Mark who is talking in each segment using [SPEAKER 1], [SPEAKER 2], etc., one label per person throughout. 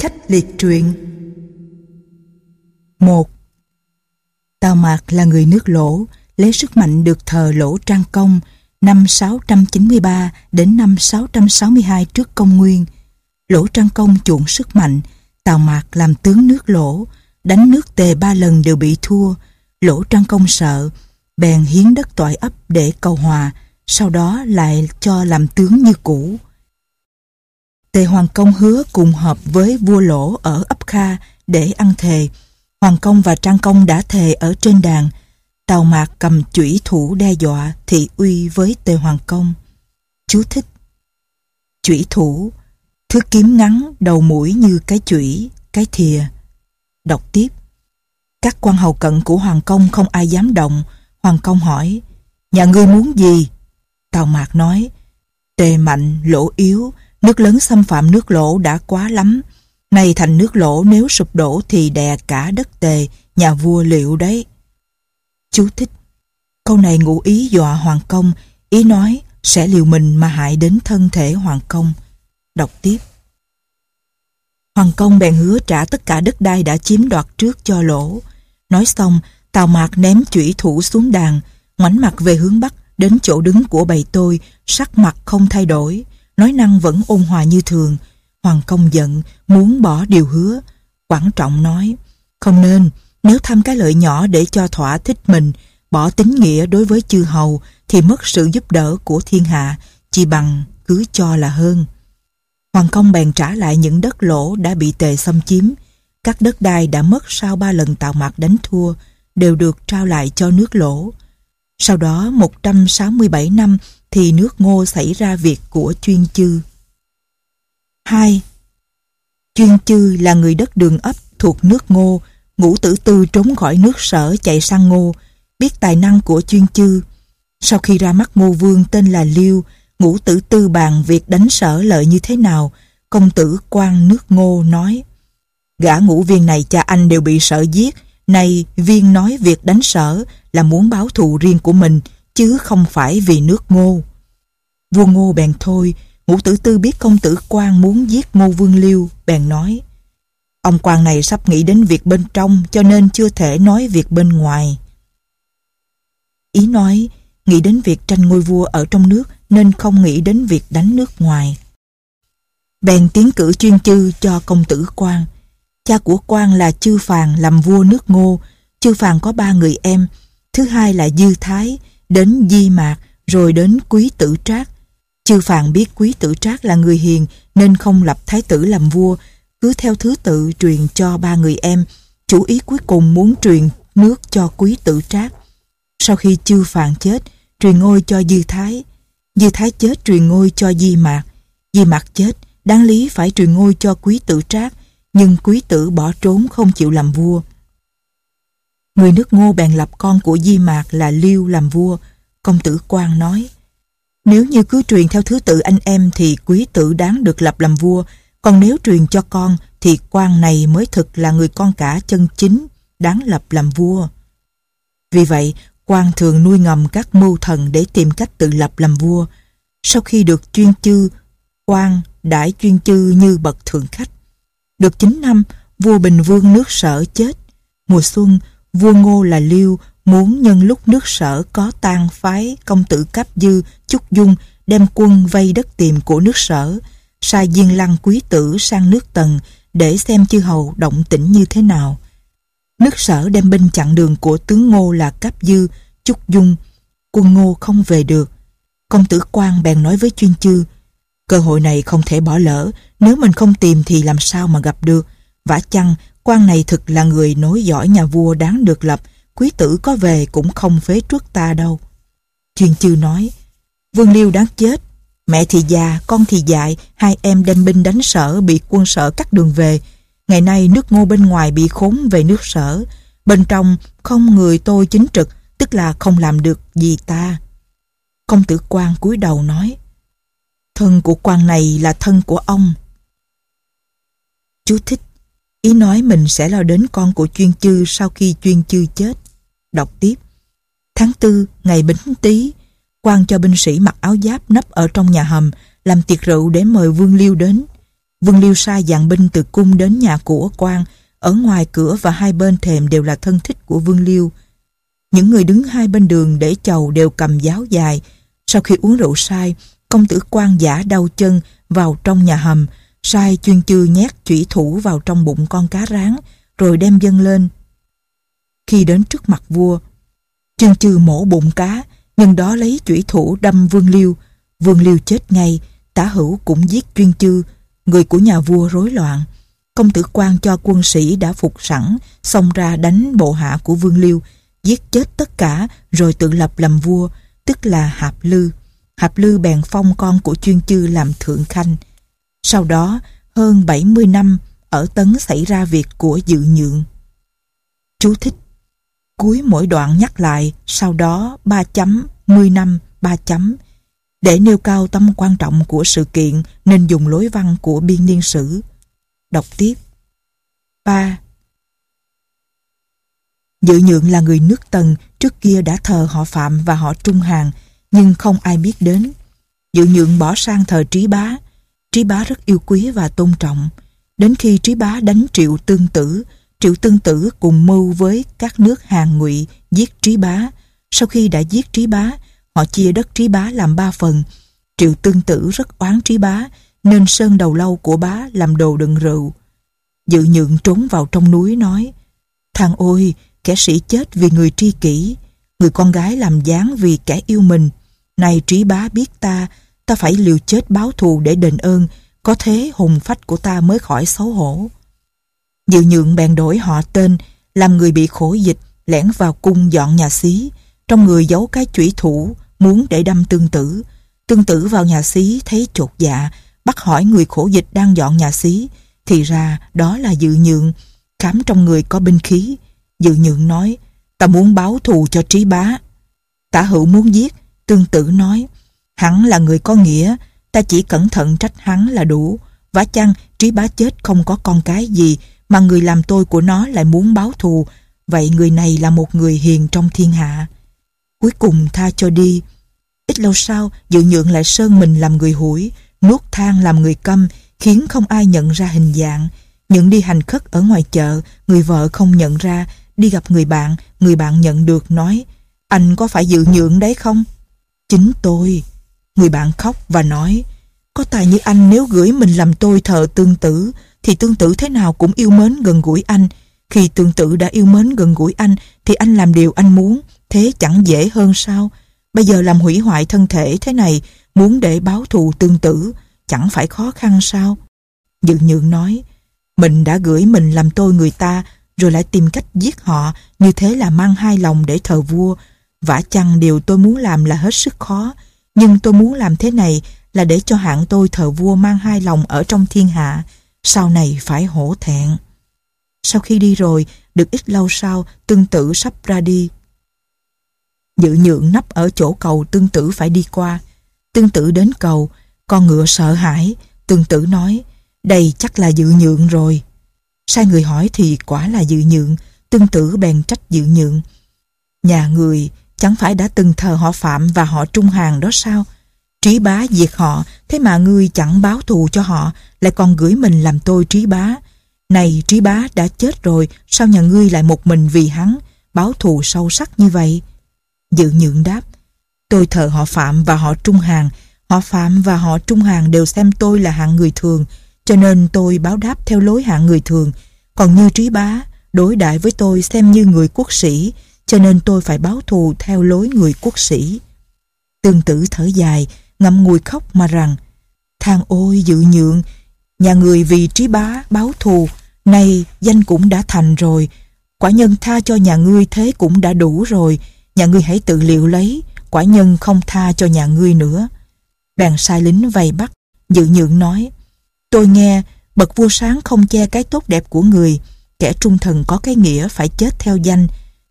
[SPEAKER 1] khách liệt truyện một Tào Mạc là người nước lỗ, lấy sức mạnh được thờ lỗ Trang Công năm 693 đến năm 662 trước công nguyên. Lỗ Trang Công chuộng sức mạnh, Tào Mạc làm tướng nước lỗ, đánh nước tề ba lần đều bị thua. Lỗ Trang Công sợ, bèn hiến đất toại ấp để cầu hòa, sau đó lại cho làm tướng như cũ. Tề Hoàng Công hứa cùng hợp với vua Lỗ ở ấp Kha để ăn thề. Hoàng Công và Trang Công đã thề ở trên đàn. Tào Mạc cầm chủy thủ đe dọa thị uy với Tề Hoàng Công. Chú thích. Chủy thủ, thứ kiếm ngắn đầu mũi như cái chủy, cái thìa. Đọc tiếp. Các quan hầu cận của Hoàng Công không ai dám động. Hoàng Công hỏi, nhà ngươi muốn gì? Tào Mạc nói, tề mạnh, lỗ yếu, nước lớn xâm phạm nước lỗ đã quá lắm. Nay thành nước lỗ nếu sụp đổ thì đè cả đất tề, nhà vua liệu đấy. Chú thích. Câu này ngụ ý dọa Hoàng Công, ý nói sẽ liều mình mà hại đến thân thể Hoàng Công. Đọc tiếp. Hoàng Công bèn hứa trả tất cả đất đai đã chiếm đoạt trước cho lỗ. Nói xong, Tào Mạc ném chủy thủ xuống đàn, ngoảnh mặt về hướng Bắc, đến chỗ đứng của bầy tôi, sắc mặt không thay đổi, nói năng vẫn ôn hòa như thường. Hoàng công giận, muốn bỏ điều hứa. Quảng trọng nói, không nên, nếu tham cái lợi nhỏ để cho thỏa thích mình, bỏ tính nghĩa đối với chư hầu, thì mất sự giúp đỡ của thiên hạ, chỉ bằng cứ cho là hơn. Hoàng công bèn trả lại những đất lỗ đã bị tề xâm chiếm. Các đất đai đã mất sau ba lần tạo mặt đánh thua, đều được trao lại cho nước lỗ. Sau đó 167 năm thì nước ngô xảy ra việc của chuyên chư. 2. Chuyên chư là người đất đường ấp thuộc nước ngô, ngũ tử tư trốn khỏi nước sở chạy sang ngô, biết tài năng của chuyên chư. Sau khi ra mắt ngô vương tên là Liêu, ngũ tử tư bàn việc đánh sở lợi như thế nào, công tử quan nước ngô nói. Gã ngũ viên này cha anh đều bị sở giết, nay viên nói việc đánh sở là muốn báo thù riêng của mình, chứ không phải vì nước ngô. Vua ngô bèn thôi, ngũ tử tư biết công tử quan muốn giết ngô vương liêu, bèn nói. Ông quan này sắp nghĩ đến việc bên trong cho nên chưa thể nói việc bên ngoài. Ý nói, nghĩ đến việc tranh ngôi vua ở trong nước nên không nghĩ đến việc đánh nước ngoài. Bèn tiến cử chuyên chư cho công tử quan. Cha của quan là chư phàn làm vua nước ngô. Chư phàn có ba người em. Thứ hai là dư thái, đến di mạc, rồi đến quý tử trác. Chư phạn biết quý tử trác là người hiền nên không lập thái tử làm vua, cứ theo thứ tự truyền cho ba người em. Chủ ý cuối cùng muốn truyền nước cho quý tử trác. Sau khi chư phạn chết, truyền ngôi cho dư thái. Dư thái chết truyền ngôi cho di mạc. Di mạc chết, đáng lý phải truyền ngôi cho quý tử trác nhưng quý tử bỏ trốn không chịu làm vua. Người nước ngô bèn lập con của Di Mạc là Liêu làm vua. Công tử Quang nói, nếu như cứ truyền theo thứ tự anh em thì quý tử đáng được lập làm vua, còn nếu truyền cho con thì Quang này mới thực là người con cả chân chính, đáng lập làm vua. Vì vậy, Quang thường nuôi ngầm các mưu thần để tìm cách tự lập làm vua. Sau khi được chuyên chư, Quang đãi chuyên chư như bậc thượng khách. Được 9 năm, vua Bình Vương nước sở chết. Mùa xuân, vua Ngô là Liêu muốn nhân lúc nước sở có tan phái công tử Cáp Dư, Chúc Dung đem quân vây đất tìm của nước sở, sai Diên Lăng quý tử sang nước Tần để xem chư hầu động tĩnh như thế nào. Nước sở đem binh chặn đường của tướng Ngô là Cáp Dư, Chúc Dung. Quân Ngô không về được. Công tử Quang bèn nói với chuyên chư, cơ hội này không thể bỏ lỡ, nếu mình không tìm thì làm sao mà gặp được. Vả chăng, quan này thực là người nối giỏi nhà vua đáng được lập, quý tử có về cũng không phế trước ta đâu. Chuyên chư nói, Vương Liêu đáng chết, mẹ thì già, con thì dại, hai em đem binh đánh sở bị quân sở cắt đường về. Ngày nay nước ngô bên ngoài bị khốn về nước sở, bên trong không người tôi chính trực, tức là không làm được gì ta. Công tử quan cúi đầu nói, thân của quan này là thân của ông. Chú thích, ý nói mình sẽ lo đến con của chuyên chư sau khi chuyên chư chết. Đọc tiếp, tháng tư ngày bính tý, quan cho binh sĩ mặc áo giáp nấp ở trong nhà hầm, làm tiệc rượu để mời Vương Liêu đến. Vương Liêu sai dạng binh từ cung đến nhà của quan, ở ngoài cửa và hai bên thềm đều là thân thích của Vương Liêu. Những người đứng hai bên đường để chầu đều cầm giáo dài. Sau khi uống rượu sai, công tử quan giả đau chân vào trong nhà hầm, sai chuyên chư nhét chủy thủ vào trong bụng con cá rán, rồi đem dâng lên. Khi đến trước mặt vua, chuyên chư mổ bụng cá, nhân đó lấy chủy thủ đâm Vương Liêu. Vương Liêu chết ngay, tả hữu cũng giết chuyên chư, người của nhà vua rối loạn. Công tử quan cho quân sĩ đã phục sẵn, xông ra đánh bộ hạ của Vương Liêu, giết chết tất cả rồi tự lập làm vua, tức là Hạp Lư. Hạp Lư bèn phong con của chuyên chư làm thượng khanh. Sau đó, hơn 70 năm, ở Tấn xảy ra việc của dự nhượng. Chú thích Cuối mỗi đoạn nhắc lại, sau đó 3 chấm, 10 năm, 3 chấm. Để nêu cao tầm quan trọng của sự kiện nên dùng lối văn của biên niên sử. Đọc tiếp. 3. Dự nhượng là người nước Tần, trước kia đã thờ họ Phạm và họ Trung Hàng, nhưng không ai biết đến. Dự nhượng bỏ sang thờ Trí Bá. Trí Bá rất yêu quý và tôn trọng. Đến khi Trí Bá đánh Triệu Tương Tử, Triệu Tương Tử cùng mưu với các nước Hàn Ngụy giết Trí Bá. Sau khi đã giết Trí Bá, họ chia đất Trí Bá làm ba phần. Triệu Tương Tử rất oán Trí Bá, nên sơn đầu lâu của bá làm đồ đựng rượu. Dự nhượng trốn vào trong núi nói, Thằng ôi, kẻ sĩ chết vì người tri kỷ, người con gái làm dáng vì kẻ yêu mình. Này trí bá biết ta, ta phải liều chết báo thù để đền ơn, có thế hùng phách của ta mới khỏi xấu hổ. Dự nhượng bèn đổi họ tên, làm người bị khổ dịch, lẻn vào cung dọn nhà xí, trong người giấu cái chủy thủ, muốn để đâm tương tử. Tương tử vào nhà xí thấy chột dạ, bắt hỏi người khổ dịch đang dọn nhà xí, thì ra đó là dự nhượng, khám trong người có binh khí. Dự nhượng nói, ta muốn báo thù cho trí bá. Tả hữu muốn giết, tương tử nói, hắn là người có nghĩa, ta chỉ cẩn thận trách hắn là đủ. Vả chăng trí bá chết không có con cái gì, mà người làm tôi của nó lại muốn báo thù, vậy người này là một người hiền trong thiên hạ. Cuối cùng tha cho đi. Ít lâu sau, dự nhượng lại sơn mình làm người hủi, nuốt than làm người câm, khiến không ai nhận ra hình dạng. Những đi hành khất ở ngoài chợ, người vợ không nhận ra, đi gặp người bạn, người bạn nhận được nói, anh có phải dự nhượng đấy không? Chính tôi. Người bạn khóc và nói, có tài như anh nếu gửi mình làm tôi thợ tương tử, thì tương tử thế nào cũng yêu mến gần gũi anh. Khi tương tử đã yêu mến gần gũi anh, thì anh làm điều anh muốn, thế chẳng dễ hơn sao? Bây giờ làm hủy hoại thân thể thế này, muốn để báo thù tương tử, chẳng phải khó khăn sao? Dự nhượng nói, mình đã gửi mình làm tôi người ta, rồi lại tìm cách giết họ, như thế là mang hai lòng để thờ vua. Vả chăng điều tôi muốn làm là hết sức khó, nhưng tôi muốn làm thế này là để cho hạng tôi thờ vua mang hai lòng ở trong thiên hạ, sau này phải hổ thẹn. Sau khi đi rồi, được ít lâu sau, tương tử sắp ra đi. Dự nhượng nấp ở chỗ cầu tương tử phải đi qua. Tương tử đến cầu, con ngựa sợ hãi, tương tử nói, đây chắc là dự nhượng rồi. Sai người hỏi thì quả là dự nhượng, tương tử bèn trách dự nhượng. Nhà người chẳng phải đã từng thờ họ Phạm và họ Trung Hàng đó sao? Trí bá diệt họ, thế mà ngươi chẳng báo thù cho họ, lại còn gửi mình làm tôi trí bá. Này trí bá đã chết rồi, sao nhà ngươi lại một mình vì hắn, báo thù sâu sắc như vậy? Dự nhượng đáp, tôi thờ họ Phạm và họ Trung Hàng, họ Phạm và họ Trung Hàng đều xem tôi là hạng người thường, cho nên tôi báo đáp theo lối hạng người thường. Còn như trí bá, đối đại với tôi xem như người quốc sĩ, cho nên tôi phải báo thù theo lối người quốc sĩ. Tương tử thở dài, ngậm ngùi khóc mà rằng, thang ôi dự nhượng, nhà người vì trí bá báo thù, nay danh cũng đã thành rồi, quả nhân tha cho nhà ngươi thế cũng đã đủ rồi, nhà ngươi hãy tự liệu lấy, quả nhân không tha cho nhà ngươi nữa. Bèn sai lính vây bắt, dự nhượng nói, tôi nghe bậc vua sáng không che cái tốt đẹp của người, kẻ trung thần có cái nghĩa phải chết theo danh.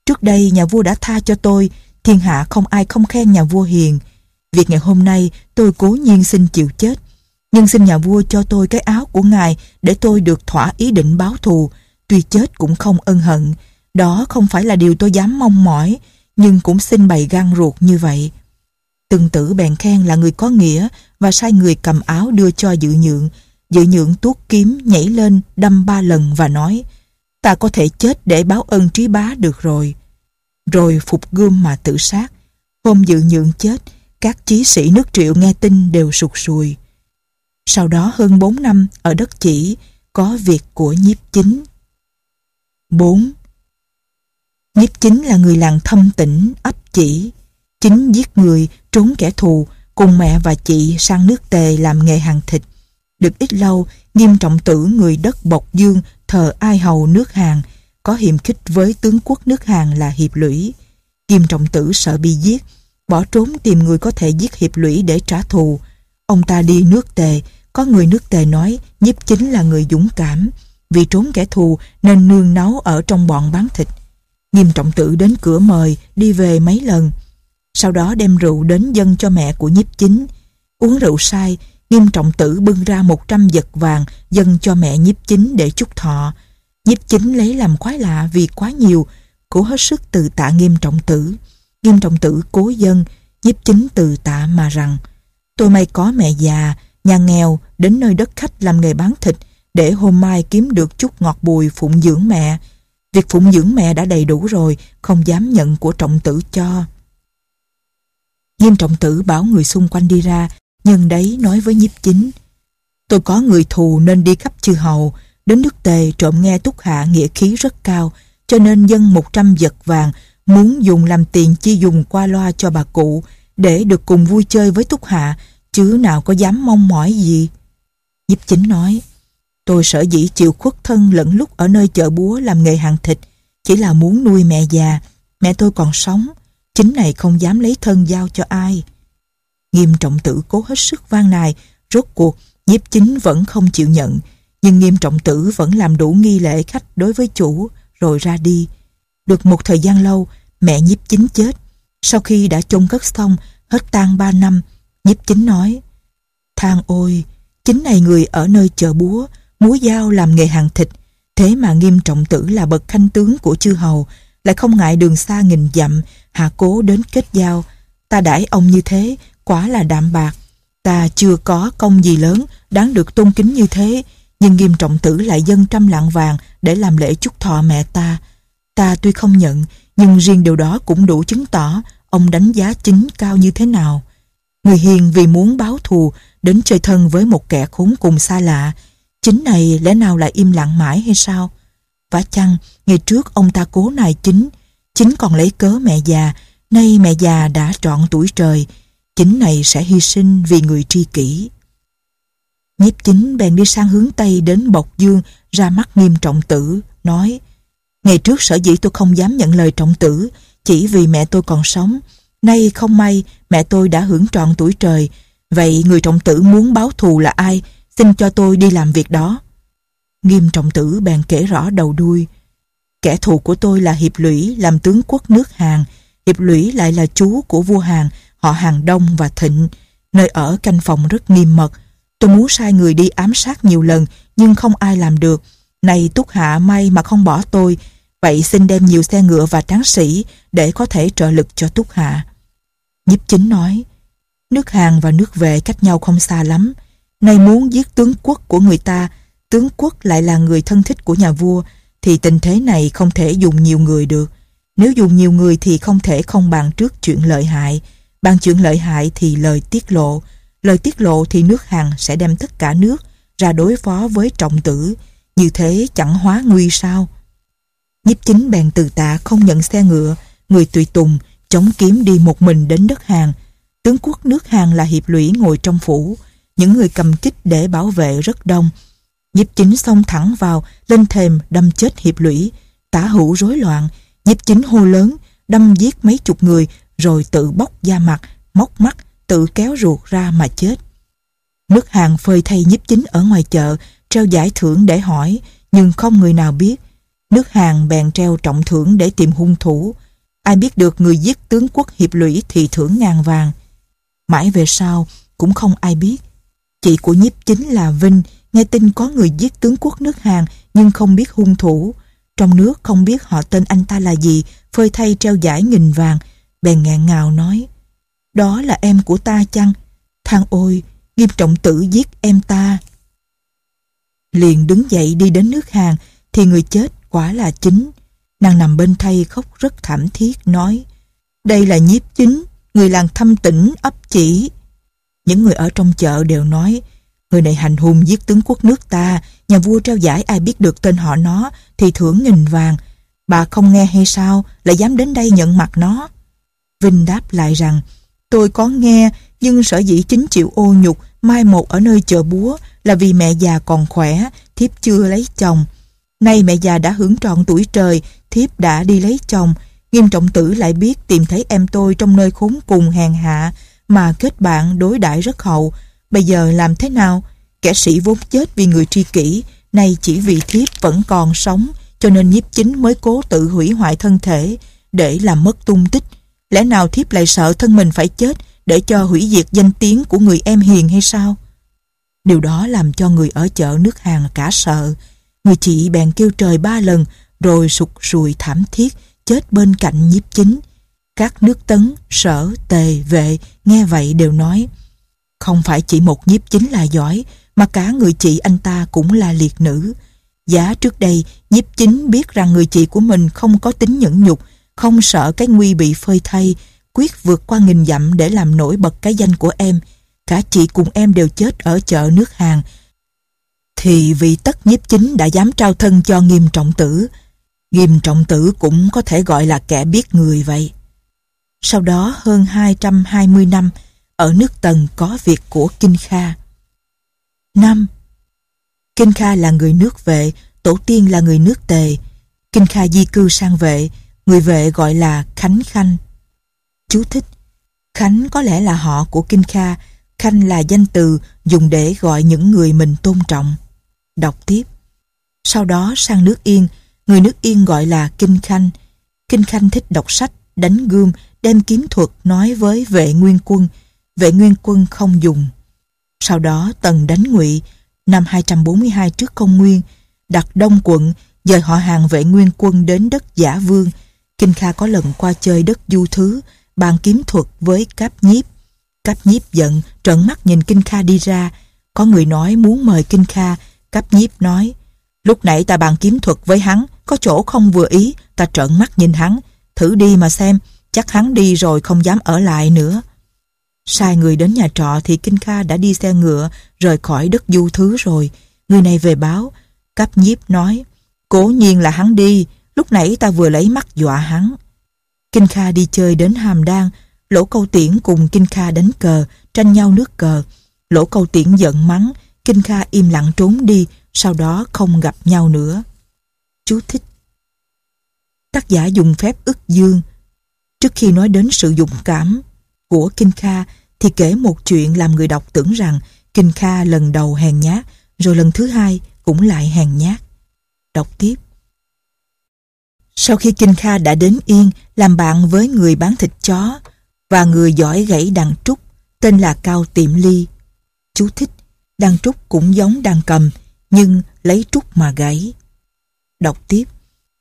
[SPEAKER 1] Trước đây nhà vua đã tha cho tôi, thiên hạ không ai không khen nhà vua hiền. Việc ngày hôm nay tôi cố nhiên xin chịu chết, nhưng xin nhà vua cho tôi cái áo của ngài để tôi được thỏa ý định báo thù, tuy chết cũng không ân hận. Đó không phải là điều tôi dám mong mỏi, nhưng cũng xin bày gan ruột như vậy. Từng tử bèn khen là người có nghĩa và sai người cầm áo đưa cho dự nhượng. Dự nhượng tuốt kiếm nhảy lên đâm ba lần và nói Ta có thể chết để báo ân trí bá được rồi. Rồi phục gươm mà tự sát. Hôm dự nhượng chết, các chí sĩ nước triệu nghe tin đều sụt sùi. Sau đó hơn 4 năm ở đất chỉ có việc của nhiếp chính. 4. Nhiếp chính là người làng thâm tỉnh, ấp chỉ. Chính giết người, trốn kẻ thù, cùng mẹ và chị sang nước tề làm nghề hàng thịt. Được ít lâu, nghiêm trọng tử người đất Bộc Dương thờ ai hầu nước Hàn, có hiềm khích với tướng quốc nước Hàn là Hiệp Lũy. Nghiêm trọng tử sợ bị giết, bỏ trốn tìm người có thể giết Hiệp Lũy để trả thù. Ông ta đi nước tề, có người nước tề nói nhiếp chính là người dũng cảm, vì trốn kẻ thù nên nương náu ở trong bọn bán thịt. Nghiêm trọng tử đến cửa mời, đi về mấy lần. Sau đó đem rượu đến dân cho mẹ của nhiếp chính. Uống rượu sai, nghiêm trọng tử bưng ra 100 vật vàng dâng cho mẹ nhiếp chính để chúc thọ. Nhiếp chính lấy làm quái lạ vì quá nhiều, cố hết sức từ tạ nghiêm trọng tử. Nghiêm trọng tử cố dân, nhiếp chính từ tạ mà rằng Tôi may có mẹ già, nhà nghèo đến nơi đất khách làm nghề bán thịt để hôm mai kiếm được chút ngọt bùi phụng dưỡng mẹ. Việc phụng dưỡng mẹ đã đầy đủ rồi, không dám nhận của trọng tử cho. Nghiêm trọng tử bảo người xung quanh đi ra, nhân đấy nói với nhiếp chính. Tôi có người thù nên đi khắp chư hầu, đến nước tề trộm nghe túc hạ nghĩa khí rất cao, cho nên dân 100 vật vàng muốn dùng làm tiền chi dùng qua loa cho bà cụ để được cùng vui chơi với túc hạ, chứ nào có dám mong mỏi gì. Nhiếp chính nói, tôi sợ dĩ chịu khuất thân lẫn lúc ở nơi chợ búa làm nghề hàng thịt, chỉ là muốn nuôi mẹ già, mẹ tôi còn sống, chính này không dám lấy thân giao cho ai. Nghiêm trọng tử cố hết sức van nài, rốt cuộc nhiếp chính vẫn không chịu nhận, nhưng nghiêm trọng tử vẫn làm đủ nghi lễ khách đối với chủ, rồi ra đi. Được một thời gian lâu, mẹ nhiếp chính chết. Sau khi đã chôn cất xong, hết tang ba năm, nhiếp chính nói, Thang ôi, chính này người ở nơi chợ búa, múa dao làm nghề hàng thịt, thế mà nghiêm trọng tử là bậc khanh tướng của chư hầu, lại không ngại đường xa nghìn dặm, hạ cố đến kết giao. Ta đãi ông như thế, quả là đạm bạc. Ta chưa có công gì lớn, đáng được tôn kính như thế, nhưng nghiêm trọng tử lại dân trăm lạng vàng để làm lễ chúc thọ mẹ ta. Ta tuy không nhận, nhưng riêng điều đó cũng đủ chứng tỏ ông đánh giá chính cao như thế nào. Người hiền vì muốn báo thù đến chơi thân với một kẻ khốn cùng xa lạ, chính này lẽ nào lại im lặng mãi hay sao? Vả chăng, ngày trước ông ta cố nài chính, chính còn lấy cớ mẹ già, nay mẹ già đã trọn tuổi trời, chính này sẽ hy sinh vì người tri kỷ. Nhiếp chính bèn đi sang hướng Tây đến Bộc Dương ra mắt nghiêm trọng tử, nói Ngày trước sở dĩ tôi không dám nhận lời trọng tử chỉ vì mẹ tôi còn sống. Nay không may mẹ tôi đã hưởng trọn tuổi trời. Vậy người trọng tử muốn báo thù là ai? Xin cho tôi đi làm việc đó. Nghiêm trọng tử bèn kể rõ đầu đuôi. Kẻ thù của tôi là Hiệp Lũy làm tướng quốc nước Hàn. Hiệp Lũy lại là chú của vua Hàn, họ hàng Đông và Thịnh. Nơi ở canh phòng rất nghiêm mật. Tôi muốn sai người đi ám sát nhiều lần, nhưng không ai làm được. Này Túc Hạ, may mà không bỏ tôi. Vậy xin đem nhiều xe ngựa và tráng sĩ để có thể trợ lực cho Túc Hạ. Nhiếp chính nói, Nước hàng và nước vệ cách nhau không xa lắm. Nay muốn giết tướng quốc của người ta, tướng quốc lại là người thân thích của nhà vua, thì tình thế này không thể dùng nhiều người được. Nếu dùng nhiều người thì không thể không bàn trước chuyện lợi hại. Bàn chuyện lợi hại thì lời tiết lộ. Lời tiết lộ thì nước Hàn sẽ đem tất cả nước ra đối phó với trọng tử. Như thế chẳng hóa nguy sao? Nhiếp chính bèn từ tạ không nhận xe ngựa, người tùy tùng, chống kiếm đi một mình đến đất Hàn. Tướng quốc nước Hàn là hiệp lũy ngồi trong phủ, những người cầm kích để bảo vệ rất đông. Nhiếp chính xông thẳng vào, lên thềm đâm chết hiệp lũy, tả hữu rối loạn, nhiếp chính hô lớn, đâm giết mấy chục người, rồi tự bóc da mặt, móc mắt, tự kéo ruột ra mà chết. Nước hàng phơi thay nhiếp chính ở ngoài chợ, treo giải thưởng để hỏi, nhưng không người nào biết. Nước hàng bèn treo trọng thưởng để tìm hung thủ. Ai biết được người giết tướng quốc hiệp lũy thì thưởng ngàn vàng. Mãi về sau, cũng không ai biết. Chị của nhiếp chính là Vinh, nghe tin có người giết tướng quốc nước hàng nhưng không biết hung thủ. Trong nước không biết họ tên anh ta là gì, phơi thay treo giải nghìn vàng, bèn ngạn ngào nói. Đó là em của ta chăng? Thang ôi, nghiêm trọng tử giết em ta. Liền đứng dậy đi đến nước hàng thì người chết quả là chính. Nàng nằm bên thay khóc rất thảm thiết nói Đây là nhiếp chính, người làng thâm tỉnh ấp chỉ. Những người ở trong chợ đều nói Người này hành hung giết tướng quốc nước ta Nhà vua trao giải ai biết được tên họ nó Thì thưởng nghìn vàng Bà không nghe hay sao Lại dám đến đây nhận mặt nó Vinh đáp lại rằng Tôi có nghe Nhưng sở dĩ chính chịu ô nhục Mai một ở nơi chợ búa Là vì mẹ già còn khỏe Thiếp chưa lấy chồng Nay mẹ già đã hưởng trọn tuổi trời Thiếp đã đi lấy chồng Nghiêm trọng tử lại biết tìm thấy em tôi Trong nơi khốn cùng hèn hạ Mà kết bạn đối đãi rất hậu Bây giờ làm thế nào? Kẻ sĩ vốn chết vì người tri kỷ, nay chỉ vì thiếp vẫn còn sống, cho nên nhiếp chính mới cố tự hủy hoại thân thể để làm mất tung tích. Lẽ nào thiếp lại sợ thân mình phải chết để cho hủy diệt danh tiếng của người em hiền hay sao? Điều đó làm cho người ở chợ nước hàng cả sợ. Người chị bèn kêu trời ba lần rồi sụt sùi thảm thiết chết bên cạnh nhiếp chính. Các nước tấn, sở, tề, vệ nghe vậy đều nói không phải chỉ một nhiếp chính là giỏi, mà cả người chị anh ta cũng là liệt nữ. Giá trước đây, nhiếp chính biết rằng người chị của mình không có tính nhẫn nhục, không sợ cái nguy bị phơi thay, quyết vượt qua nghìn dặm để làm nổi bật cái danh của em. Cả chị cùng em đều chết ở chợ nước hàng. Thì vì tất nhiếp chính đã dám trao thân cho nghiêm trọng tử. Nghiêm trọng tử cũng có thể gọi là kẻ biết người vậy. Sau đó hơn 220 năm, ở nước Tần có việc của Kinh Kha. năm Kinh Kha là người nước vệ, tổ tiên là người nước tề. Kinh Kha di cư sang vệ, người vệ gọi là Khánh Khanh. Chú thích Khánh có lẽ là họ của Kinh Kha, Khanh là danh từ dùng để gọi những người mình tôn trọng. Đọc tiếp. Sau đó sang nước Yên, người nước Yên gọi là Kinh Khanh. Kinh Khanh thích đọc sách, đánh gươm, đem kiếm thuật nói với vệ nguyên quân, vệ nguyên quân không dùng. Sau đó Tần đánh ngụy năm 242 trước công nguyên, đặt đông quận, dời họ hàng vệ nguyên quân đến đất giả vương. Kinh Kha có lần qua chơi đất du thứ, bàn kiếm thuật với cáp nhiếp. Cáp nhiếp giận, trợn mắt nhìn Kinh Kha đi ra. Có người nói muốn mời Kinh Kha, cáp nhiếp nói, lúc nãy ta bàn kiếm thuật với hắn, có chỗ không vừa ý, ta trợn mắt nhìn hắn, thử đi mà xem, chắc hắn đi rồi không dám ở lại nữa. Sai người đến nhà trọ thì Kinh Kha đã đi xe ngựa rời khỏi đất du thứ rồi. Người này về báo. Cáp nhiếp nói Cố nhiên là hắn đi Lúc nãy ta vừa lấy mắt dọa hắn. Kinh Kha đi chơi đến Hàm Đan Lỗ câu tiễn cùng Kinh Kha đánh cờ Tranh nhau nước cờ. Lỗ câu tiễn giận mắng Kinh Kha im lặng trốn đi Sau đó không gặp nhau nữa. Chú thích. Tác giả dùng phép ức dương. Trước khi nói đến sự dũng cảm của Kinh Kha thì kể một chuyện làm người đọc tưởng rằng Kinh Kha lần đầu hèn nhát, rồi lần thứ hai cũng lại hèn nhát. Đọc tiếp. Sau khi Kinh Kha đã đến Yên làm bạn với người bán thịt chó và người giỏi gãy đàn trúc tên là Cao Tiệm Ly. Chú thích, đàn trúc cũng giống đàn cầm nhưng lấy trúc mà gãy. Đọc tiếp.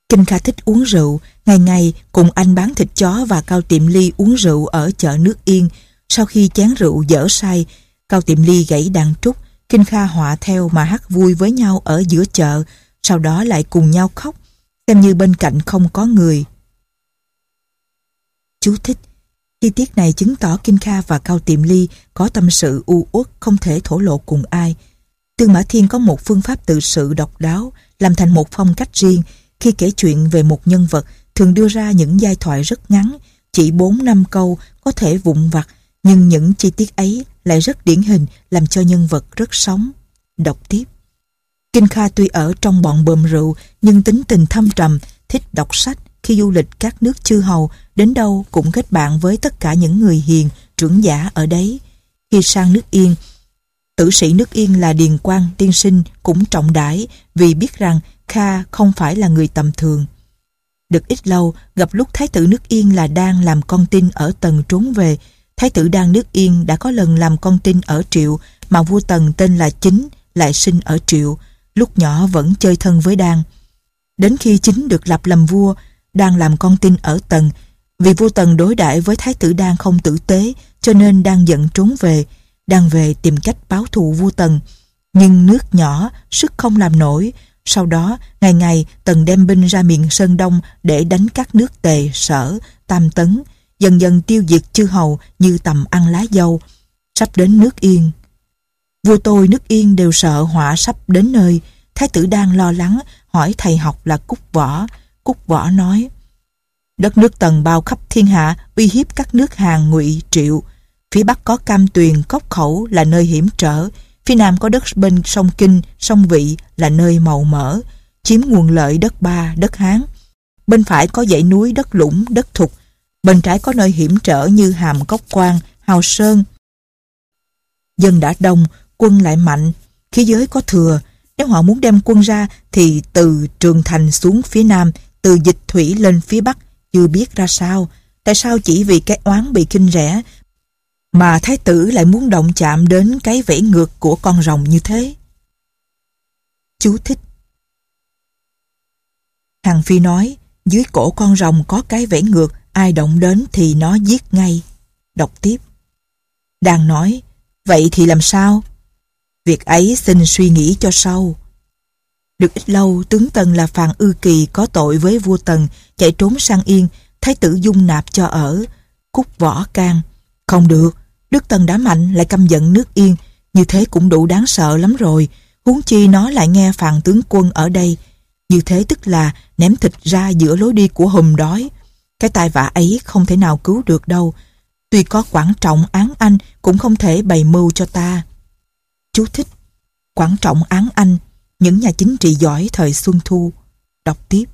[SPEAKER 1] Kinh Kha thích uống rượu, ngày ngày cùng anh bán thịt chó và Cao Tiệm Ly uống rượu ở chợ nước Yên sau khi chén rượu dở say, Cao Tiệm Ly gãy đàn trúc, Kinh Kha họa theo mà hát vui với nhau ở giữa chợ, sau đó lại cùng nhau khóc, xem như bên cạnh không có người. Chú thích Chi tiết này chứng tỏ Kinh Kha và Cao Tiệm Ly có tâm sự u uất không thể thổ lộ cùng ai. Tương Mã Thiên có một phương pháp tự sự độc đáo, làm thành một phong cách riêng. Khi kể chuyện về một nhân vật, thường đưa ra những giai thoại rất ngắn, chỉ 4 năm câu, có thể vụn vặt, nhưng những chi tiết ấy lại rất điển hình làm cho nhân vật rất sống. Đọc tiếp. Kinh Kha tuy ở trong bọn bờm rượu nhưng tính tình thâm trầm, thích đọc sách khi du lịch các nước chư hầu đến đâu cũng kết bạn với tất cả những người hiền, trưởng giả ở đấy. Khi sang nước Yên, tử sĩ nước Yên là Điền Quang tiên sinh cũng trọng đãi vì biết rằng Kha không phải là người tầm thường. Được ít lâu, gặp lúc Thái tử nước Yên là đang làm con tin ở tầng trốn về, Thái tử đang nước Yên đã có lần làm con tin ở Triệu mà vua Tần tên là Chính lại sinh ở Triệu, lúc nhỏ vẫn chơi thân với Đan. Đến khi Chính được lập làm vua, Đan làm con tin ở Tần. Vì vua Tần đối đãi với Thái tử Đan không tử tế cho nên Đan giận trốn về. Đan về tìm cách báo thù vua Tần. Nhưng nước nhỏ, sức không làm nổi. Sau đó, ngày ngày Tần đem binh ra miền Sơn Đông để đánh các nước tề, sở, tam tấn, dần dần tiêu diệt chư hầu như tầm ăn lá dâu, sắp đến nước Yên. Vua tôi nước Yên đều sợ họa sắp đến nơi, Thái tử đang lo lắng, hỏi thầy học là Cúc Võ. Cúc Võ nói, Đất nước Tần bao khắp thiên hạ, uy hiếp các nước hàng Ngụy, Triệu. Phía Bắc có Cam Tuyền, Cốc Khẩu là nơi hiểm trở. Phía Nam có đất bên sông Kinh, sông Vị là nơi màu mỡ, chiếm nguồn lợi đất Ba, đất Hán. Bên phải có dãy núi đất lũng, đất thục. Bên trái có nơi hiểm trở như Hàm Cốc Quan, Hào Sơn. Dân đã đông, quân lại mạnh, khí giới có thừa. Nếu họ muốn đem quân ra thì từ Trường Thành xuống phía Nam, từ Dịch Thủy lên phía Bắc, chưa biết ra sao. Tại sao chỉ vì cái oán bị kinh rẻ mà thái tử lại muốn động chạm đến cái vẫy ngược của con rồng như thế? Chú thích Hằng Phi nói, dưới cổ con rồng có cái vẫy ngược, ai động đến thì nó giết ngay. Đọc tiếp. Đang nói, vậy thì làm sao? Việc ấy xin suy nghĩ cho sau. Được ít lâu, tướng Tần là Phàn Ư Kỳ có tội với vua Tần, chạy trốn sang Yên, thái tử dung nạp cho ở. Cúc võ can. Không được, Đức Tần đã mạnh lại căm giận nước Yên, như thế cũng đủ đáng sợ lắm rồi. Huống chi nó lại nghe Phàn tướng quân ở đây. Như thế tức là ném thịt ra giữa lối đi của hùm đói. Cái tai vạ ấy không thể nào cứu được đâu. Tuy có quản trọng án anh cũng không thể bày mưu cho ta. Chú thích. Quảng trọng án anh những nhà chính trị giỏi thời Xuân Thu. Đọc tiếp.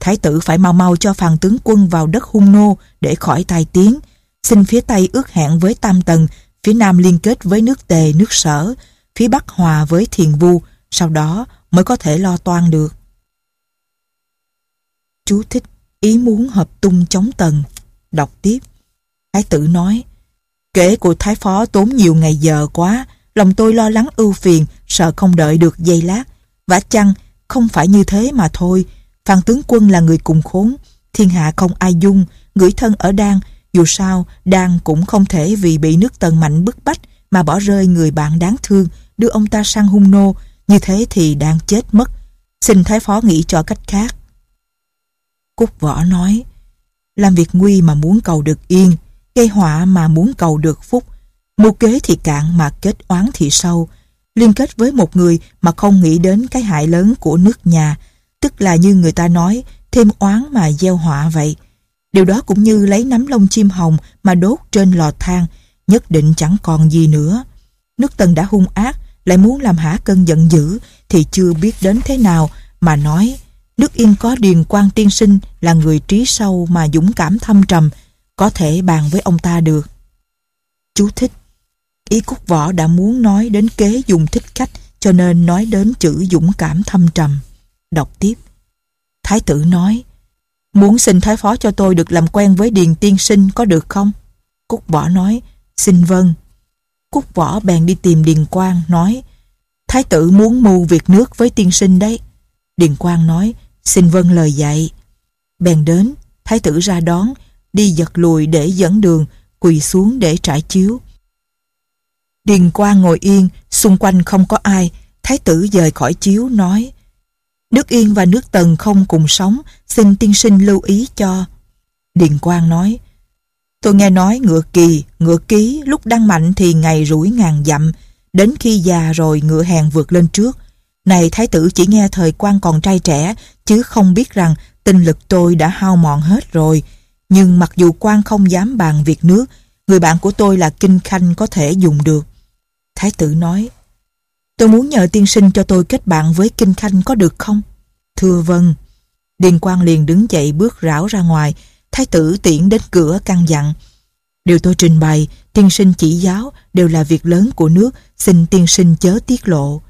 [SPEAKER 1] Thái tử phải mau mau cho phàn tướng quân vào đất hung nô để khỏi tai tiếng. Xin phía Tây ước hẹn với Tam Tần, phía Nam liên kết với nước Tề, nước Sở, phía Bắc hòa với Thiền Vu, sau đó mới có thể lo toan được. Chú thích ý muốn hợp tung chống Tần. Đọc tiếp. Thái tử nói, kể của Thái Phó tốn nhiều ngày giờ quá, Lòng tôi lo lắng ưu phiền, sợ không đợi được giây lát. Vả chăng, không phải như thế mà thôi. Phan tướng quân là người cùng khốn. Thiên hạ không ai dung, gửi thân ở Đan. Dù sao, Đan cũng không thể vì bị nước tần mạnh bức bách mà bỏ rơi người bạn đáng thương, đưa ông ta sang hung nô. Như thế thì đang chết mất. Xin Thái Phó nghĩ cho cách khác. Cúc Võ nói, làm việc nguy mà muốn cầu được yên, gây họa mà muốn cầu được phúc, Mưu kế thì cạn mà kết oán thì sâu. Liên kết với một người mà không nghĩ đến cái hại lớn của nước nhà. Tức là như người ta nói, thêm oán mà gieo họa vậy. Điều đó cũng như lấy nắm lông chim hồng mà đốt trên lò than, nhất định chẳng còn gì nữa. Nước Tần đã hung ác, lại muốn làm hả cơn giận dữ, thì chưa biết đến thế nào mà nói. Nước Yên có Điền quan Tiên Sinh là người trí sâu mà dũng cảm thâm trầm, có thể bàn với ông ta được. Chú thích Ý Cúc Võ đã muốn nói đến kế dùng thích khách cho nên nói đến chữ dũng cảm thâm trầm. Đọc tiếp. Thái tử nói Muốn xin Thái Phó cho tôi được làm quen với Điền Tiên Sinh có được không? Cúc Võ nói Xin vâng. Cúc Võ bèn đi tìm Điền Quang nói Thái tử muốn mưu việc nước với tiên sinh đấy. Điền Quang nói Xin vâng lời dạy. Bèn đến, Thái tử ra đón, đi giật lùi để dẫn đường, quỳ xuống để trải chiếu. Điền Quang ngồi yên, xung quanh không có ai, thái tử rời khỏi chiếu nói Nước Yên và nước Tần không cùng sống, xin tiên sinh lưu ý cho. Điền Quang nói Tôi nghe nói ngựa kỳ, ngựa ký lúc đang mạnh thì ngày rủi ngàn dặm, đến khi già rồi ngựa hèn vượt lên trước. Này thái tử chỉ nghe thời quan còn trai trẻ, chứ không biết rằng tinh lực tôi đã hao mòn hết rồi. Nhưng mặc dù quan không dám bàn việc nước, người bạn của tôi là Kinh Khanh có thể dùng được. Thái tử nói, tôi muốn nhờ tiên sinh cho tôi kết bạn với Kinh Khanh có được không? Thưa vâng. Điền Quang liền đứng dậy bước rảo ra ngoài, thái tử tiễn đến cửa căn dặn. Điều tôi trình bày, tiên sinh chỉ giáo đều là việc lớn của nước, xin tiên sinh chớ tiết lộ.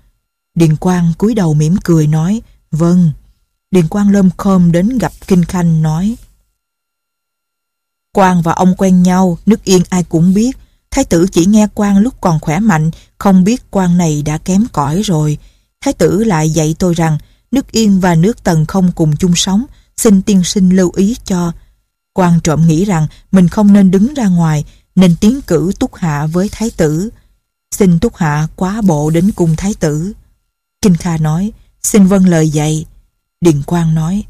[SPEAKER 1] Điền Quang cúi đầu mỉm cười nói, vâng. Điền Quang lơm khom đến gặp Kinh Khanh nói, Quang và ông quen nhau, nước yên ai cũng biết, Thái tử chỉ nghe quan lúc còn khỏe mạnh, không biết quan này đã kém cỏi rồi. Thái tử lại dạy tôi rằng nước Yên và nước Tần không cùng chung sống, xin tiên sinh lưu ý cho. Quan trộm nghĩ rằng mình không nên đứng ra ngoài, nên tiến cử túc hạ với thái tử. Xin Túc Hạ quá bộ đến cung thái tử. Kinh Kha nói, xin vâng lời dạy. Điền Quang nói,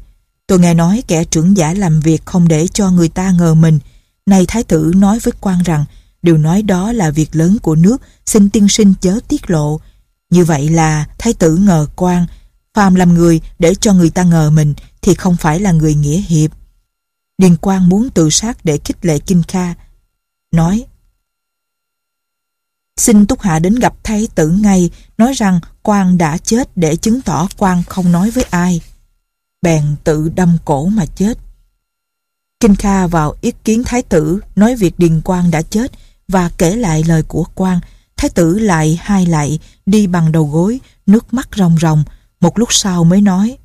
[SPEAKER 1] tôi nghe nói kẻ trưởng giả làm việc không để cho người ta ngờ mình. Nay thái tử nói với quan rằng, điều nói đó là việc lớn của nước, xin tiên sinh chớ tiết lộ. Như vậy là thái tử ngờ quan, phàm làm người để cho người ta ngờ mình thì không phải là người nghĩa hiệp. Điền Quang muốn tự sát để khích lệ Kinh Kha. Nói, Xin Túc Hạ đến gặp thái tử ngay, nói rằng quan đã chết để chứng tỏ quan không nói với ai. Bèn tự đâm cổ mà chết. Kinh Kha vào ý kiến thái tử nói việc Điền Quang đã chết và kể lại lời của quan. Thái tử lại hai lại, đi bằng đầu gối, nước mắt ròng ròng. Một lúc sau mới nói.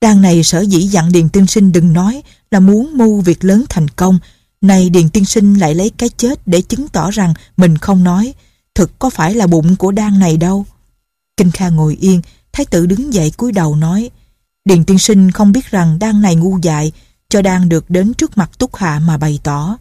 [SPEAKER 1] Đang này sở dĩ dặn Điền Tiên Sinh đừng nói là muốn mưu việc lớn thành công, này Điền Tiên Sinh lại lấy cái chết để chứng tỏ rằng mình không nói. Thực có phải là bụng của đan này đâu. Kinh Kha ngồi yên, thái tử đứng dậy cúi đầu nói. Điền Tiên Sinh không biết rằng đan này ngu dại, cho đan được đến trước mặt Túc Hạ mà bày tỏ.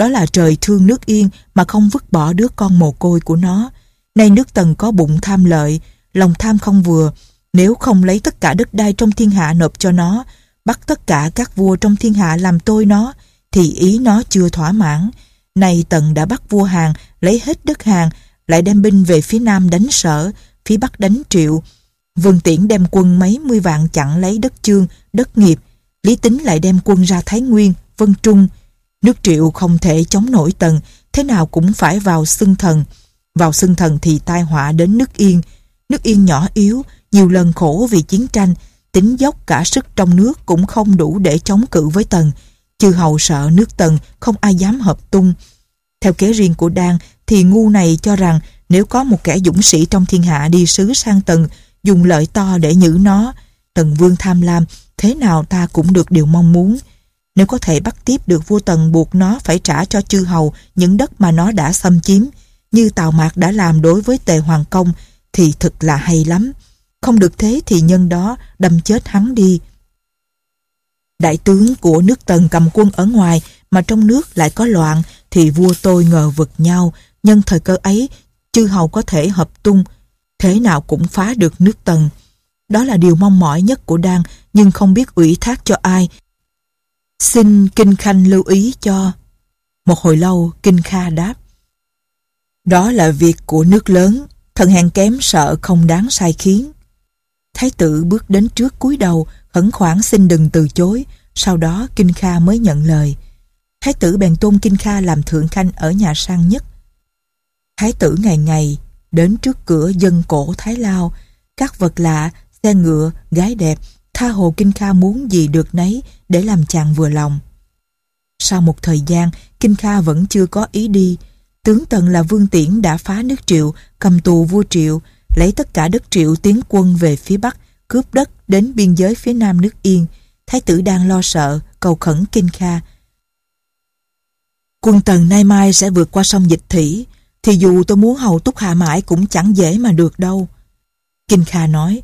[SPEAKER 1] Đó là trời thương nước yên mà không vứt bỏ đứa con mồ côi của nó. Nay nước tần có bụng tham lợi, lòng tham không vừa. Nếu không lấy tất cả đất đai trong thiên hạ nộp cho nó, bắt tất cả các vua trong thiên hạ làm tôi nó, thì ý nó chưa thỏa mãn. Nay Tần đã bắt vua hàng lấy hết đất hàng, lại đem binh về phía Nam đánh sở, phía Bắc đánh Triệu. Vương Tiễn đem quân mấy mươi vạn chặn lấy đất Chương, đất Nghiệp. Lý Tính lại đem quân ra Thái Nguyên, Vân Trung. Nước Triệu không thể chống nổi Tần, thế nào cũng phải vào xưng thần. Vào xưng thần thì tai họa đến nước Yên. Nước Yên nhỏ yếu, nhiều lần khổ vì chiến tranh, tính dốc cả sức trong nước cũng không đủ để chống cự với Tần. Chư hầu sợ nước tần không ai dám hợp tung. Theo kế riêng của Đan thì ngu này cho rằng nếu có một kẻ dũng sĩ trong thiên hạ đi sứ sang tần dùng lợi to để nhử nó tần vương tham lam thế nào ta cũng được điều mong muốn. Nếu có thể bắt tiếp được vua tần buộc nó phải trả cho chư hầu những đất mà nó đã xâm chiếm như Tào Mạc đã làm đối với Tề Hoàng Công thì thật là hay lắm. Không được thế thì nhân đó đâm chết hắn đi. Đại tướng của nước Tần cầm quân ở ngoài mà trong nước lại có loạn thì vua tôi ngờ vực nhau nhân thời cơ ấy, chư hầu có thể hợp tung, thế nào cũng phá được nước Tần. Đó là điều mong mỏi nhất của Đan, nhưng không biết ủy thác cho ai. Xin Kinh Khanh lưu ý cho. Một hồi lâu Kinh Kha đáp. Đó là việc của nước lớn, thần hàng kém sợ không đáng sai khiến. Thái tử bước đến trước cúi đầu, khẩn khoản xin đừng từ chối, sau đó Kinh Kha mới nhận lời. Thái tử bèn tôn Kinh Kha làm thượng khanh ở nhà sang nhất. Thái tử ngày ngày đến trước cửa dân cổ Thái Lao, các vật lạ, xe ngựa, gái đẹp, tha hồ Kinh Kha muốn gì được nấy để làm chàng vừa lòng. Sau một thời gian, Kinh Kha vẫn chưa có ý đi. Tướng Tần là Vương Tiễn đã phá nước Triệu, cầm tù vua Triệu, lấy tất cả đất Triệu tiến quân về phía Bắc, cướp đất đến biên giới phía Nam nước Yên. Thái tử đang lo sợ, cầu khẩn Kinh Kha. Quân Tần nay mai sẽ vượt qua sông Dịch Thủy, thì dù tôi muốn hầu túc hạ mãi cũng chẳng dễ mà được đâu. Kinh Kha nói,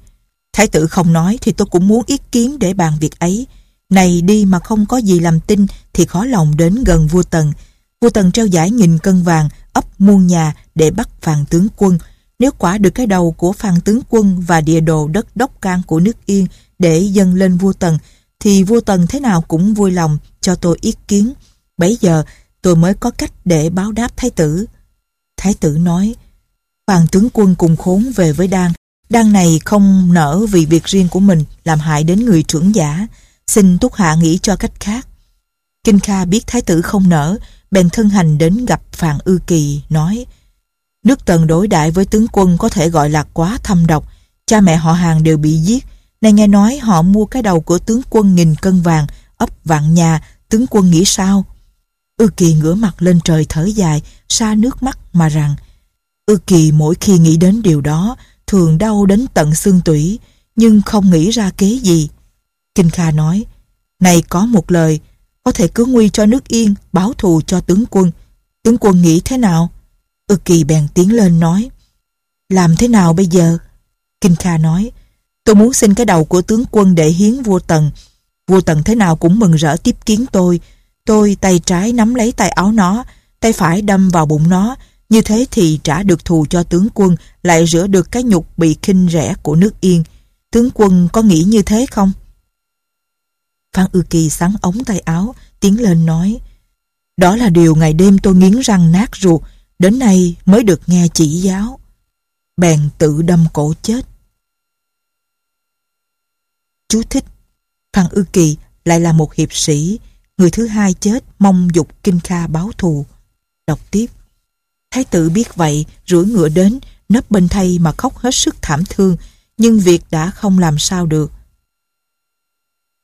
[SPEAKER 1] Thái tử không nói thì tôi cũng muốn ý kiến để bàn việc ấy. Này đi mà không có gì làm tin thì khó lòng đến gần vua Tần. Vua Tần treo giải nhìn cân vàng, ấp muôn nhà để bắt phàn tướng quân. Nếu quả được cái đầu của phàn tướng quân và địa đồ đất đốc can của nước Yên để dâng lên vua Tần, thì vua Tần thế nào cũng vui lòng cho tôi ý kiến. Bấy giờ tôi mới có cách để báo đáp thái tử. Thái tử nói, phàn tướng quân cùng khốn về với Đan. Đăng này không nở vì việc riêng của mình làm hại đến người trưởng giả. Xin Túc Hạ nghĩ cho cách khác. Kinh Kha biết thái tử không nở, bèn thân hành đến gặp Phàn Ư Kỳ, nói Nước Tần đối đại với tướng quân có thể gọi là quá thâm độc. Cha mẹ họ hàng đều bị giết, này nghe nói họ mua cái đầu của tướng quân nghìn cân vàng, ấp vạn nhà, tướng quân nghĩ sao? Ư kỳ ngửa mặt lên trời thở dài, xa nước mắt mà rằng Ư kỳ mỗi khi nghĩ đến điều đó, thường đau đến tận xương tủy, nhưng không nghĩ ra kế gì. Kinh Kha nói, này có một lời, có thể cứu nguy cho nước yên, báo thù cho tướng quân. Tướng quân nghĩ thế nào? Ư kỳ bèn tiến lên nói, làm thế nào bây giờ? Kinh Kha nói, Tôi muốn xin cái đầu của tướng quân để hiến vua Tần. Vua Tần thế nào cũng mừng rỡ tiếp kiến tôi. Tôi tay trái nắm lấy tay áo nó, tay phải đâm vào bụng nó, như thế thì trả được thù cho tướng quân, lại rửa được cái nhục bị khinh rẻ của nước Yên. Tướng quân có nghĩ như thế không? Phan Ư Kỳ sắn ống tay áo, tiến lên nói Đó là điều ngày đêm tôi nghiến răng nát ruột, đến nay mới được nghe chỉ giáo. Bèn tự đâm cổ chết. Chú thích Phan Ư Kỳ lại là một hiệp sĩ, người thứ hai chết mong dục Kinh Kha báo thù. Đọc tiếp. Thái tử biết vậy, rủi ngựa đến, nấp bên thay mà khóc hết sức thảm thương, nhưng việc đã không làm sao được.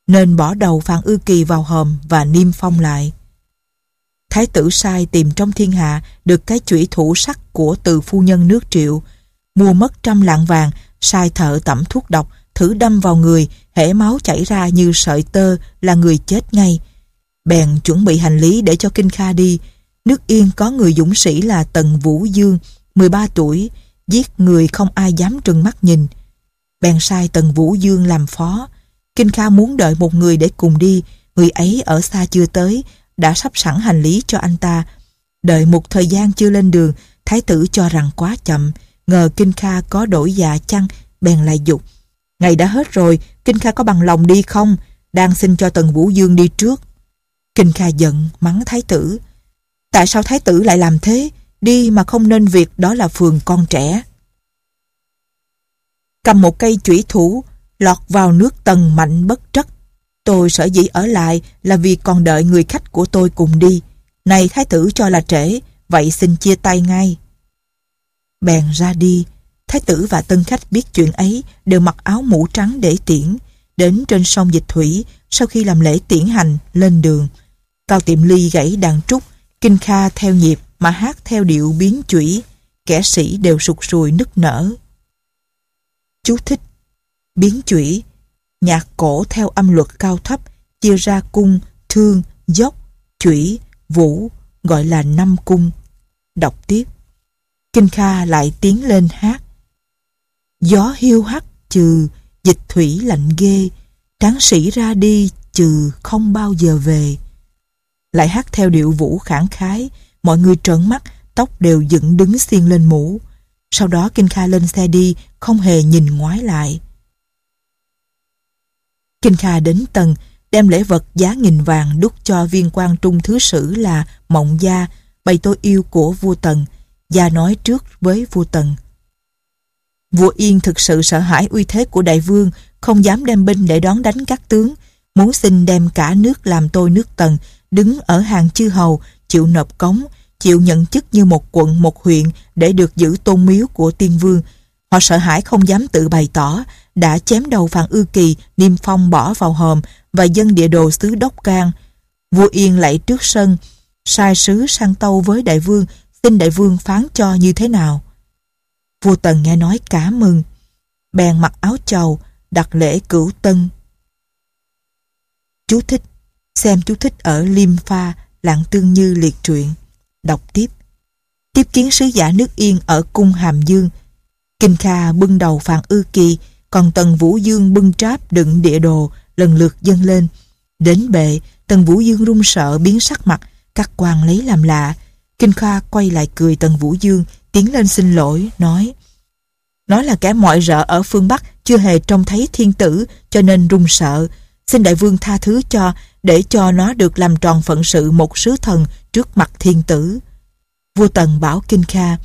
[SPEAKER 1] Nên bỏ đầu Phan Ư Kỳ vào hòm và niêm phong lại. Thái tử sai tìm trong thiên hạ được cái chủy thủ sắc của từ phu nhân nước triệu, mua mất trăm lạng vàng, sai thợ tẩm thuốc độc, thử đâm vào người, hễ máu chảy ra như sợi tơ là người chết ngay. Bèn chuẩn bị hành lý để cho Kinh Kha đi. Nước Yên có người dũng sĩ là Tần Vũ Dương, 13 tuổi, giết người không ai dám trừng mắt nhìn. Bèn sai Tần Vũ Dương làm phó. Kinh Kha muốn đợi một người để cùng đi, người ấy ở xa chưa tới, đã sắp sẵn hành lý cho anh ta. Đợi một thời gian chưa lên đường, thái tử cho rằng quá chậm, ngờ Kinh Kha có đổi dạ chăng, bèn lại dục. Ngày đã hết rồi, Kinh Kha có bằng lòng đi không? Đang xin cho Tần Vũ Dương đi trước. Kinh Kha giận, mắng thái tử. Tại sao thái tử lại làm thế? Đi mà không nên việc đó là phường con trẻ. Cầm một cây chủy thủ, lọt vào nước tầng mạnh bất trắc Tôi sở dĩ ở lại là vì còn đợi người khách của tôi cùng đi. Này thái tử cho là trễ, vậy xin chia tay ngay. Bèn ra đi, thái tử và tân khách biết chuyện ấy đều mặc áo mũ trắng để tiễn, đến trên sông Dịch Thủy sau khi làm lễ tiễn hành lên đường. Cao Tiệm Ly gãy đàn trúc, Kinh Kha theo nhịp mà hát theo điệu biến chủy, kẻ sĩ đều sụt sùi nức nở. Chú thích Biến chủy Nhạc cổ theo âm luật cao thấp chia ra cung, thương, dốc, chủy, vũ gọi là năm cung. Đọc tiếp Kinh Kha lại tiến lên hát Gió hiu hắt trừ Dịch thủy lạnh ghê Tráng sĩ ra đi trừ không bao giờ về lại hát theo điệu vũ khảng khái. Mọi người trợn mắt Tóc đều dựng đứng xiên lên mũ. Sau đó Kinh Kha lên xe đi Không hề nhìn ngoái lại. Kinh Kha đến tầng Đem lễ vật giá nghìn vàng đúc cho viên quan trung thứ sử là Mộng Gia Bày tôi yêu của vua Tần. Gia nói trước với vua Tần. Vua Yên thực sự sợ hãi uy thế của đại vương, không dám đem binh để đón đánh các tướng, muốn xin đem cả nước làm tôi nước tần, đứng ở hàng chư hầu, chịu nộp cống, chịu nhận chức như một quận một huyện để được giữ tôn miếu của tiên vương. Họ sợ hãi không dám tự bày tỏ, đã chém đầu phàn Ư Kỳ, Niêm Phong bỏ vào hòm và dân địa đồ xứ Đốc Can. Vua Yên lạy trước sân, sai sứ sang tâu với đại vương, xin đại vương phán cho như thế nào. Vua Tần nghe nói cả mừng, bèn mặc áo trầu, đặt lễ cửu tân. Chú thích, xem chú thích ở Liêm Pha, Lạng Tương Như liệt truyện. Đọc tiếp. Tiếp kiến sứ giả nước Yên ở cung Hàm Dương. Kinh Kha bưng đầu Phàn Ư Kỳ, còn Tần Vũ Dương bưng tráp đựng địa đồ, lần lượt dâng lên. Đến bệ, Tần Vũ Dương run sợ biến sắc mặt, các quan lấy làm lạ. Kinh Kha quay lại cười Tần Vũ Dương, tiến lên xin lỗi, nói Nó là kẻ mọi rợ ở phương Bắc chưa hề trông thấy thiên tử cho nên run sợ. Xin đại vương tha thứ cho để cho nó được làm tròn phận sự một sứ thần trước mặt thiên tử. Vua Tần bảo Kinh Kha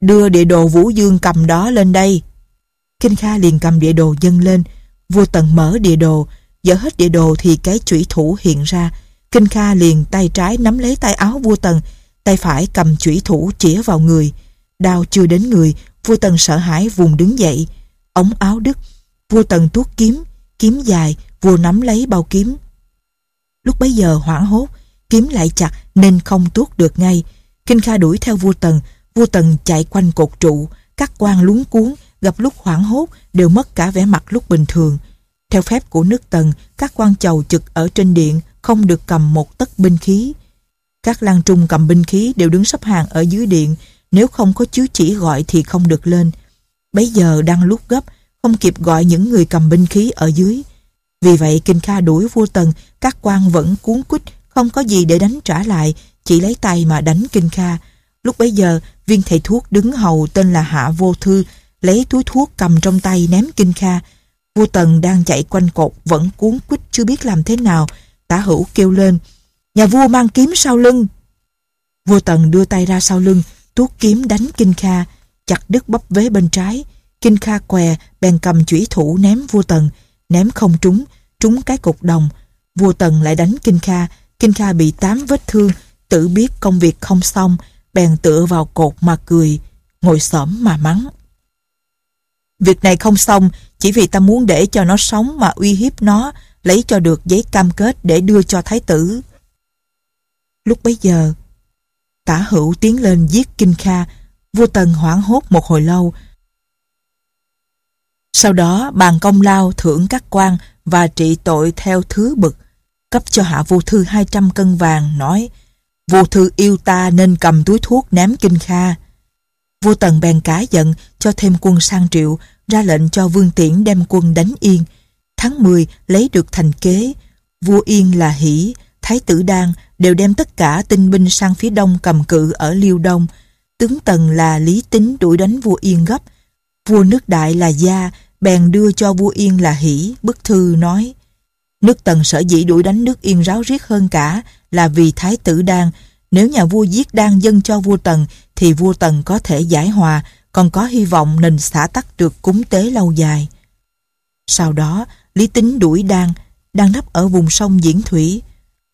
[SPEAKER 1] Đưa địa đồ Vũ Dương cầm đó lên đây. Kinh Kha liền cầm địa đồ dâng lên. Vua Tần mở địa đồ, dở hết địa đồ thì cái chủy thủ hiện ra. Kinh Kha liền tay trái nắm lấy tay áo vua Tần, tay phải cầm chủy thủ chĩa vào người. Đao chưa đến người, vua Tần sợ hãi vùng đứng dậy. Ống áo đứt, vua Tần tuốt kiếm, kiếm dài, vua nắm lấy bao kiếm. Lúc bấy giờ hoảng hốt, kiếm lại chặt nên không tuốt được ngay. Kinh Kha đuổi theo vua Tần, vua Tần chạy quanh cột trụ, các quan lúng cuốn, gặp lúc hoảng hốt đều mất cả vẻ mặt lúc bình thường. Theo phép của nước Tần, các quan chầu trực ở trên điện không được cầm một tấc binh khí. Các lang trung cầm binh khí đều đứng sắp hàng ở dưới điện, nếu không có chiếu chỉ gọi thì không được lên. Bấy giờ đang lúc gấp, không kịp gọi những người cầm binh khí ở dưới. Vì vậy Kinh Kha đuổi vua Tần, các quan vẫn cuốn quýt, không có gì để đánh trả lại, chỉ lấy tay mà đánh Kinh Kha. Lúc bấy giờ, viên thầy thuốc đứng hầu tên là Hạ Vô Thư, lấy túi thuốc cầm trong tay ném Kinh Kha. Vua Tần đang chạy quanh cột, vẫn cuốn quýt chưa biết làm thế nào. Tả hữu kêu lên, nhà vua mang kiếm sau lưng. Vua Tần đưa tay ra sau lưng, tuốt kiếm đánh Kinh Kha, chặt đứt bắp vế bên trái. Kinh Kha què, bèn cầm chủy thủ ném vua Tần, ném không trúng, trúng cái cục đồng. Vua Tần lại đánh Kinh Kha, Kinh Kha bị tám vết thương, tự biết công việc không xong, bèn tựa vào cột mà cười, ngồi xổm mà mắng. Việc này không xong, chỉ vì ta muốn để cho nó sống mà uy hiếp nó, lấy cho được giấy cam kết để đưa cho thái tử. Lúc bấy giờ, tả hữu tiến lên giết Kinh Kha, vua Tần hoảng hốt một hồi lâu. Sau đó bàn công lao thưởng các quan và trị tội theo thứ bực, cấp cho hạ vô thư 200 cân vàng, nói Vô thư yêu ta nên cầm túi thuốc ném Kinh Kha. Vua Tần bèn cá giận cho thêm quân sang triệu, ra lệnh cho Vương Tiễn đem quân đánh Yên. Tháng 10 lấy được thành kế, vua Yên là Hỷ, Thái tử Đan đều đem tất cả tinh binh sang phía đông cầm cự ở Liêu Đông. Tướng Tần là Lý Tính đuổi đánh vua Yên gấp. Vua nước Đại là Gia, bèn đưa cho vua Yên là Hỷ, bức thư nói Nước Tần sở dĩ đuổi đánh nước Yên ráo riết hơn cả là vì Thái tử Đan. Nếu nhà vua giết Đan dân cho vua Tần thì vua Tần có thể giải hòa, còn có hy vọng nên xã tắc được cúng tế lâu dài. Sau đó, Lý Tính đuổi Đan, đang nấp ở vùng sông Diễn Thủy.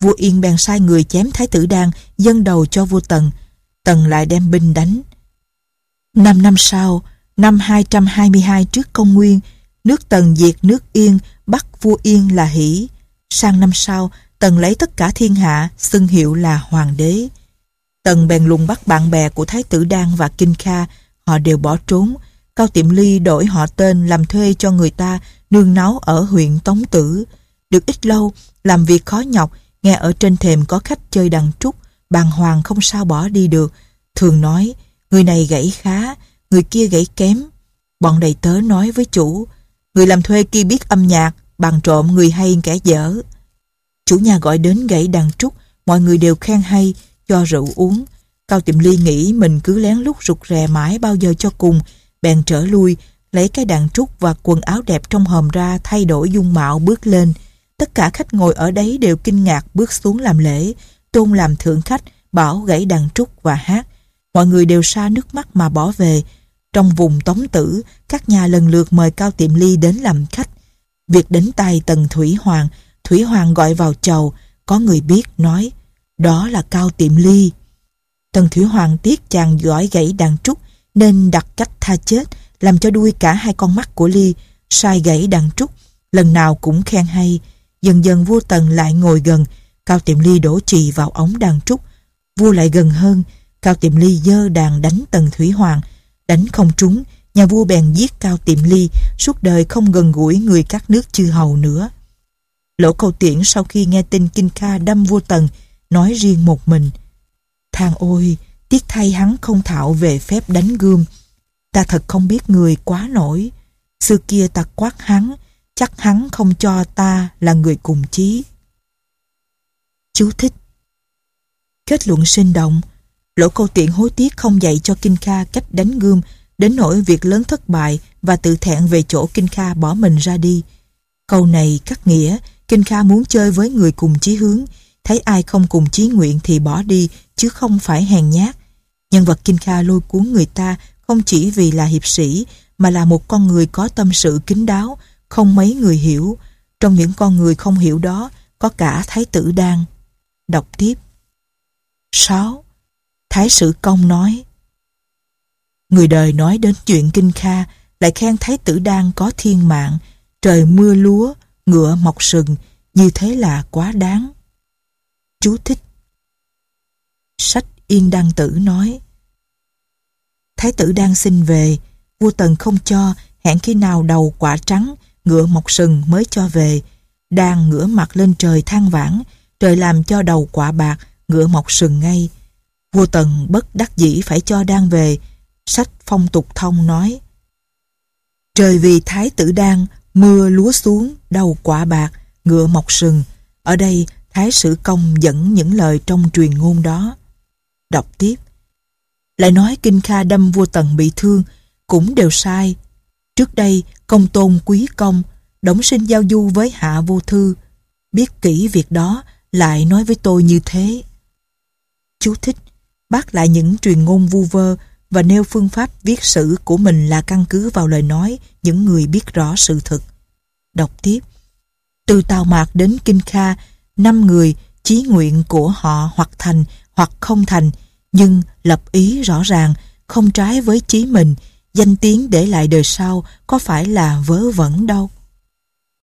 [SPEAKER 1] Vua Yên bèn sai người chém Thái tử Đan, dân đầu cho vua Tần. Tần lại đem binh đánh. Năm năm sau, năm 222 trước công nguyên, nước Tần diệt nước Yên, bắt vua Yên là Hỷ. Sang năm sau, Tần lấy tất cả thiên hạ, xưng hiệu là Hoàng đế. Tần bèn lùng bắt bạn bè của Thái tử Đan và Kinh Kha, họ đều bỏ trốn. Cao Tiệm Ly đổi họ tên làm thuê cho người ta nương náu ở huyện Tống Tử. Được ít lâu, làm việc khó nhọc, nghe ở trên thềm có khách chơi đàn trúc, bàn hoàng không sao bỏ đi được. Thường nói, người này gãy khá, người kia gãy kém. Bọn đầy tớ nói với chủ, người làm thuê kia biết âm nhạc, bằng trộm người hay kẻ dở. Chủ nhà gọi đến gãy đàn trúc, mọi người đều khen hay, cho rượu uống. Cao Tiệm Ly nghĩ mình cứ lén lút rụt rè mãi bao giờ cho cùng, bèn trở lui, lấy cái đàn trúc và quần áo đẹp trong hòm ra thay đổi dung mạo bước lên. Tất cả khách ngồi ở đấy đều kinh ngạc bước xuống làm lễ, tôn làm thượng khách, bảo gãy đàn trúc và hát. Mọi người đều xa nước mắt mà bỏ về. Trong vùng tống tử, các nhà lần lượt mời Cao Tiệm Ly đến làm khách. Việc đến tay Tần Thủy Hoàng, Thủy Hoàng gọi vào chầu, có người biết nói, đó là Cao Tiệm Ly. Tần Thủy Hoàng tiếc chàng gõi gãy đàn trúc, nên đặt cách tha chết, làm cho đuôi cả hai con mắt của Ly, sai gãy đàn trúc, lần nào cũng khen hay. Dần dần vua Tần lại ngồi gần, Cao Tiệm Ly đổ chì vào ống đàn trúc. Vua lại gần hơn, Cao Tiệm Ly dơ đàn đánh Tần Thủy Hoàng, đánh không trúng, nhà vua bèn giết Cao Tiệm Ly, suốt đời không gần gũi người các nước chư hầu nữa. Lỗ cầu tiễn sau khi nghe tin Kinh Kha đâm vua Tần, nói riêng một mình. Thang ôi, tiếc thay hắn không thạo về phép đánh gươm. Ta thật không biết người quá nổi. Xưa kia ta quát hắn, chắc hắn không cho ta là người cùng chí. Chú thích Kết luận sinh động Lỗ câu tiện hối tiếc không dạy cho Kinh Kha cách đánh gươm đến nỗi việc lớn thất bại và tự thẹn về chỗ Kinh Kha bỏ mình ra đi. Câu này cắt nghĩa Kinh Kha muốn chơi với người cùng chí hướng thấy ai không cùng chí nguyện thì bỏ đi chứ không phải hèn nhát. Nhân vật Kinh Kha lôi cuốn người ta không chỉ vì là hiệp sĩ mà là một con người có tâm sự kín đáo, không mấy người hiểu. Trong những con người không hiểu đó có cả Thái tử Đan. Đọc tiếp. 6. Thái sử công nói Người đời nói đến chuyện Kinh Kha lại khen Thái tử Đan có thiên mạng, trời mưa lúa, ngựa mọc sừng, như thế là quá đáng. Chú thích Sách Yên Đăng Tử nói Thái tử đang xin về, vua Tần không cho, hẹn khi nào đầu quả trắng, ngựa mọc sừng mới cho về. Đang ngửa mặt lên trời than vãn, trời làm cho đầu quả bạc, ngựa mọc sừng ngay. Vua Tần bất đắc dĩ phải cho Đan về, sách phong tục thông nói. Trời vì thái tử Đan, mưa lúa xuống, đầu quả bạc, ngựa mọc sừng. Ở đây, Thái Sử Công dẫn những lời trong truyền ngôn đó. Đọc tiếp. lại nói Kinh Kha đâm vua Tần bị thương, cũng đều sai. Trước đây, công tôn quý công, đóng sinh giao du với hạ vô thư. Biết kỹ việc đó, lại nói với tôi như thế. Chú thích, bác lại những truyền ngôn vu vơ và nêu phương pháp viết sử của mình là căn cứ vào lời nói những người biết rõ sự thực. Đọc tiếp. Từ Tào Mạc đến Kinh Kha, năm người chí nguyện của họ hoặc thành hoặc không thành, nhưng lập ý rõ ràng, không trái với chí mình, danh tiếng để lại đời sau có phải là vớ vẩn đâu.